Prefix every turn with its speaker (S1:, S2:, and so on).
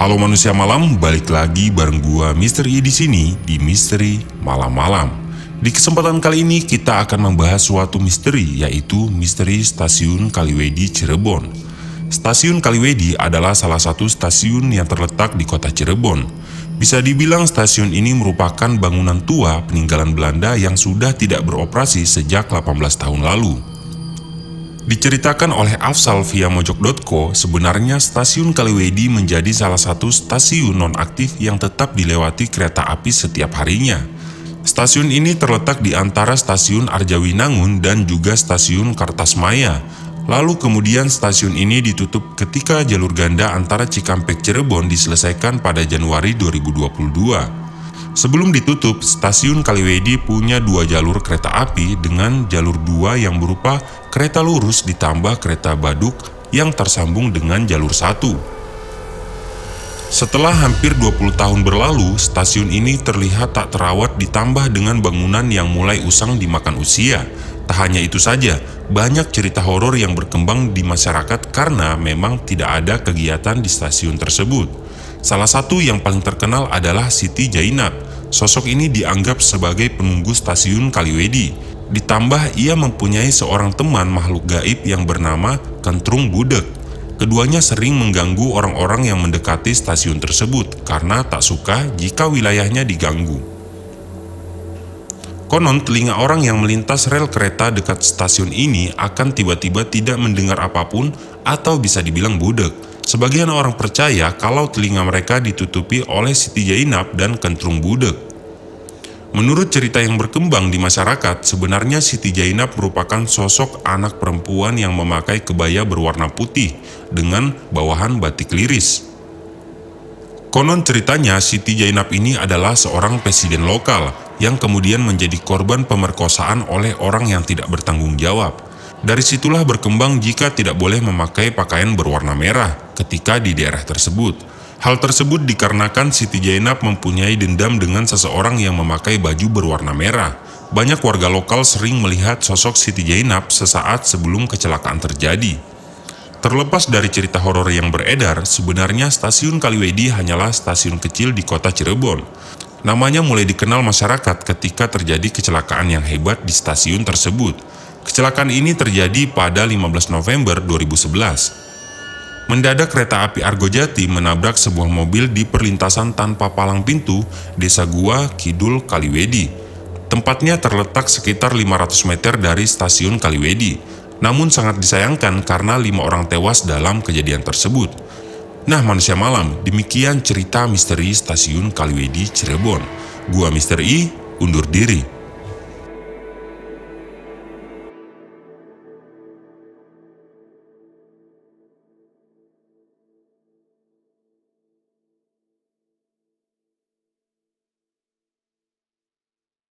S1: Halo manusia malam, balik lagi bareng gua Misteri di sini di Misteri Malam-malam. Di kesempatan kali ini kita akan membahas suatu misteri yaitu misteri Stasiun Kaliwedi Cirebon. Stasiun Kaliwedi adalah salah satu stasiun yang terletak di kota Cirebon. Bisa dibilang stasiun ini merupakan bangunan tua peninggalan Belanda yang sudah tidak beroperasi sejak 18 tahun lalu. Diceritakan oleh Afsal via mojok.co, sebenarnya stasiun Kaliwedi menjadi salah satu stasiun non-aktif yang tetap dilewati kereta api setiap harinya. Stasiun ini terletak di antara stasiun Arjawinangun dan juga stasiun Kartasmaya. Lalu kemudian stasiun ini ditutup ketika jalur ganda antara Cikampek Cirebon diselesaikan pada Januari 2022. Sebelum ditutup, stasiun Kaliwedi punya dua jalur kereta api dengan jalur dua yang berupa kereta lurus ditambah kereta baduk yang tersambung dengan jalur satu. Setelah hampir 20 tahun berlalu, stasiun ini terlihat tak terawat ditambah dengan bangunan yang mulai usang dimakan usia. Tak hanya itu saja, banyak cerita horor yang berkembang di masyarakat karena memang tidak ada kegiatan di stasiun tersebut. Salah satu yang paling terkenal adalah Siti Jainab. Sosok ini dianggap sebagai penunggu stasiun Kaliwedi. Ditambah ia mempunyai seorang teman makhluk gaib yang bernama Kentrung Budek. Keduanya sering mengganggu orang-orang yang mendekati stasiun tersebut karena tak suka jika wilayahnya diganggu. Konon telinga orang yang melintas rel kereta dekat stasiun ini akan tiba-tiba tidak mendengar apa pun atau bisa dibilang budek Sebagian orang percaya kalau telinga mereka ditutupi oleh Siti Jainab dan Kentrung Budek. Menurut cerita yang berkembang di masyarakat, sebenarnya Siti Jainab merupakan sosok anak perempuan yang memakai kebaya berwarna putih dengan bawahan batik liris. Konon ceritanya Siti Jainab ini adalah seorang presiden lokal yang kemudian menjadi korban pemerkosaan oleh orang yang tidak bertanggung jawab. Dari situlah berkembang jika tidak boleh memakai pakaian berwarna merah ketika di daerah tersebut. Hal tersebut dikarenakan Siti Jainab mempunyai dendam dengan seseorang yang memakai baju berwarna merah. Banyak warga lokal sering melihat sosok Siti Jainab sesaat sebelum kecelakaan terjadi. Terlepas dari cerita horor yang beredar, sebenarnya stasiun Kaliwedi hanyalah stasiun kecil di kota Cirebon. Namanya mulai dikenal masyarakat ketika terjadi kecelakaan yang hebat di stasiun tersebut. Kecelakaan ini terjadi pada 15 November 2011. Mendadak kereta api Argojati menabrak sebuah mobil di perlintasan tanpa palang pintu Desa Gua Kidul Kaliwedi. Tempatnya terletak sekitar 500 meter dari stasiun Kaliwedi. Namun sangat disayangkan karena lima orang tewas dalam kejadian tersebut. Nah manusia malam, demikian cerita misteri stasiun Kaliwedi Cirebon. Gua Misteri, undur diri.